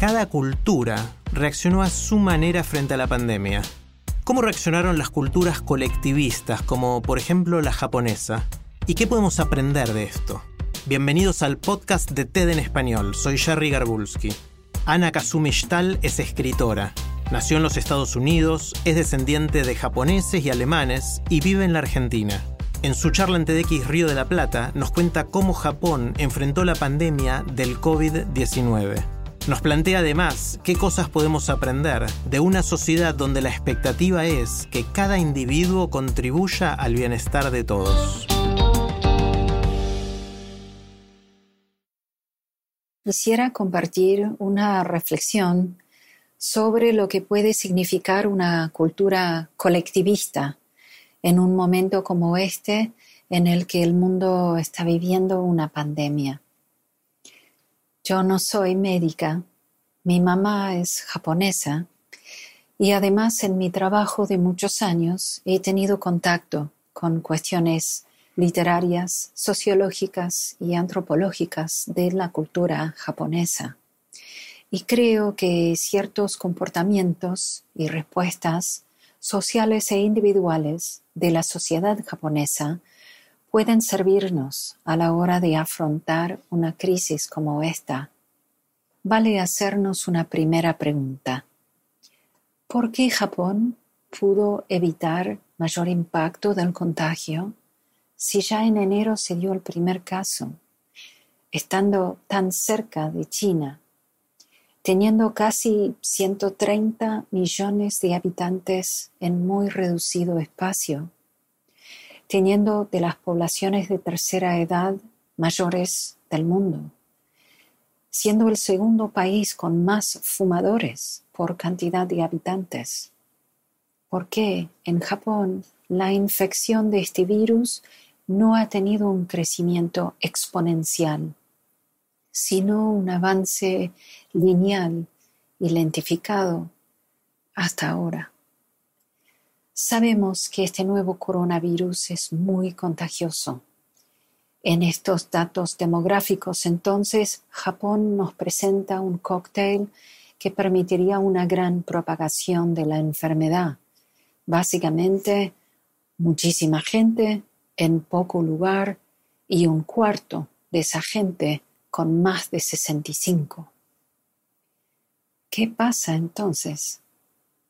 Cada cultura reaccionó a su manera frente a la pandemia. ¿Cómo reaccionaron las culturas colectivistas, como por ejemplo la japonesa? ¿Y qué podemos aprender de esto? Bienvenidos al podcast de TED en español. Soy Jerry Garbulski. Ana Kazumi Shtal es escritora. Nació en los Estados Unidos, es descendiente de japoneses y alemanes y vive en la Argentina. En su charla en TEDx Río de la Plata nos cuenta cómo Japón enfrentó la pandemia del COVID-19. Nos plantea además qué cosas podemos aprender de una sociedad donde la expectativa es que cada individuo contribuya al bienestar de todos. Quisiera compartir una reflexión sobre lo que puede significar una cultura colectivista en un momento como este en el que el mundo está viviendo una pandemia. Yo no soy médica, mi mamá es japonesa y además en mi trabajo de muchos años he tenido contacto con cuestiones literarias, sociológicas y antropológicas de la cultura japonesa. Y creo que ciertos comportamientos y respuestas sociales e individuales de la sociedad japonesa pueden servirnos a la hora de afrontar una crisis como esta. Vale hacernos una primera pregunta. ¿Por qué Japón pudo evitar mayor impacto del contagio si ya en enero se dio el primer caso, estando tan cerca de China, teniendo casi 130 millones de habitantes en muy reducido espacio, teniendo de las poblaciones de tercera edad mayores del mundo, siendo el segundo país con más fumadores por cantidad de habitantes. ¿Por qué en Japón la infección de este virus no ha tenido un crecimiento exponencial, sino un avance lineal y lentificado hasta ahora. Sabemos que este nuevo coronavirus es muy contagioso. En estos datos demográficos, entonces, Japón nos presenta un cóctel que permitiría una gran propagación de la enfermedad. Básicamente, muchísima gente en poco lugar y un cuarto de esa gente con más de 65. ¿Qué pasa entonces?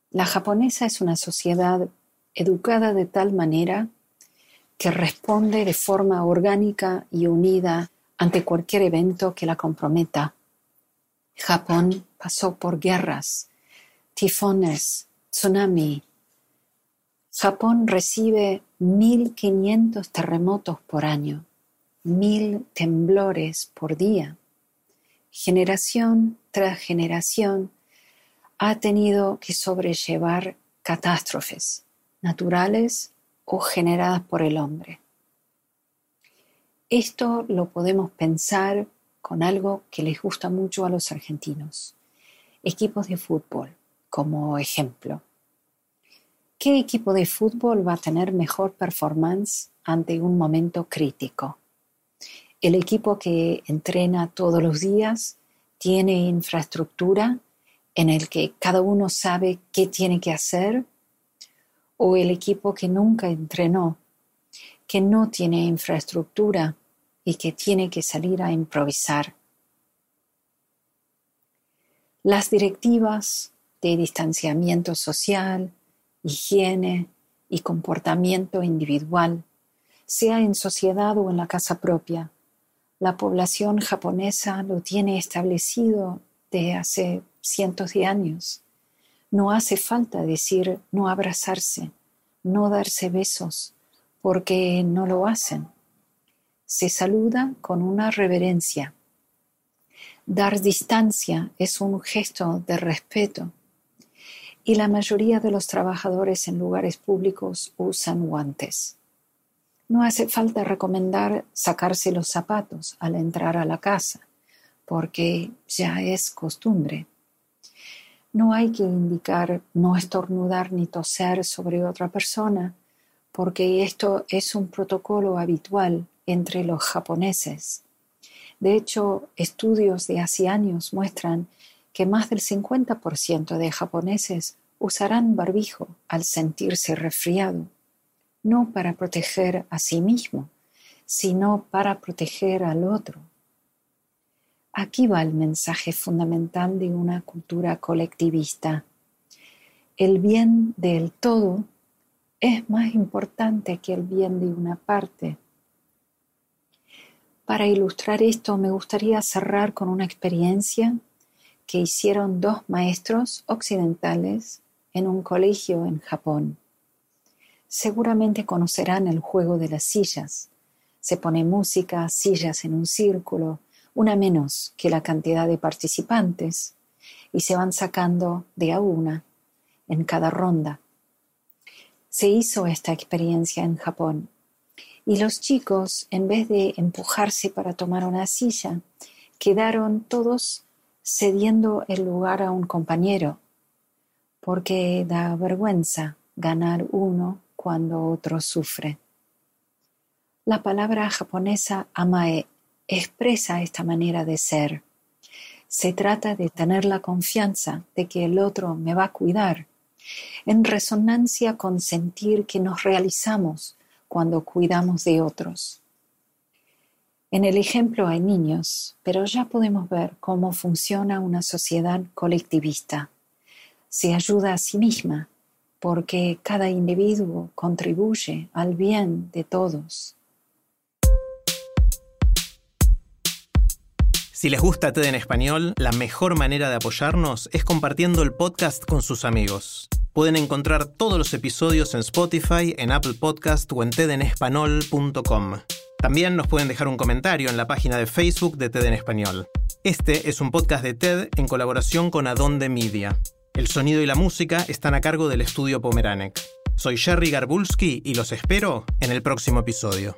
La japonesa es una sociedad educada de tal manera que responde de forma orgánica y unida ante cualquier evento que la comprometa. Japón pasó por guerras, tifones, tsunami, Japón recibe 1.500 terremotos por año, 1.000 temblores por día. Generación tras generación ha tenido que sobrellevar catástrofes naturales o generadas por el hombre. Esto lo podemos pensar con algo que les gusta mucho a los argentinos, equipos de fútbol como ejemplo. ¿Qué equipo de fútbol va a tener mejor performance ante un momento crítico? ¿El equipo que entrena todos los días tiene infraestructura en el que cada uno sabe qué tiene que hacer? ¿O el equipo que nunca entrenó, que no tiene infraestructura y que tiene que salir a improvisar? Las directivas de distanciamiento social, higiene y comportamiento individual, sea en sociedad o en la casa propia. La población japonesa lo tiene establecido de hace cientos de años. No hace falta decir no abrazarse, no darse besos, porque no lo hacen. se saluda con una reverencia. Dar distancia es un gesto de respeto y la mayoría de los trabajadores en lugares públicos usan guantes. No hace falta recomendar sacarse los zapatos al entrar a la casa, porque ya es costumbre. No hay que indicar no estornudar ni toser sobre otra persona, porque esto es un protocolo habitual entre los japoneses. De hecho, estudios de hace años muestran que más del 50% de japoneses usarán barbijo al sentirse resfriado, no para proteger a sí mismo, sino para proteger al otro. Aquí va el mensaje fundamental de una cultura colectivista. El bien del todo es más importante que el bien de una parte. Para ilustrar esto me gustaría cerrar con una experiencia que hicieron dos maestros occidentales en un colegio en Japón. Seguramente conocerán el juego de las sillas. Se pone música, sillas en un círculo, una menos que la cantidad de participantes, y se van sacando de a una en cada ronda. Se hizo esta experiencia en Japón y los chicos, en vez de empujarse para tomar una silla, quedaron todos cediendo el lugar a un compañero, porque da vergüenza ganar uno cuando otro sufre. La palabra japonesa amae expresa esta manera de ser. Se trata de tener la confianza de que el otro me va a cuidar, en resonancia con sentir que nos realizamos cuando cuidamos de otros. En el ejemplo hay niños, pero ya podemos ver cómo funciona una sociedad colectivista. Se ayuda a sí misma porque cada individuo contribuye al bien de todos. Si les gusta TED en español, la mejor manera de apoyarnos es compartiendo el podcast con sus amigos. Pueden encontrar todos los episodios en Spotify, en Apple Podcast o en tedenespanol.com. También nos pueden dejar un comentario en la página de Facebook de TED en Español. Este es un podcast de TED en colaboración con Adonde Media. El sonido y la música están a cargo del estudio Pomeranek. Soy Jerry Garbulski y los espero en el próximo episodio.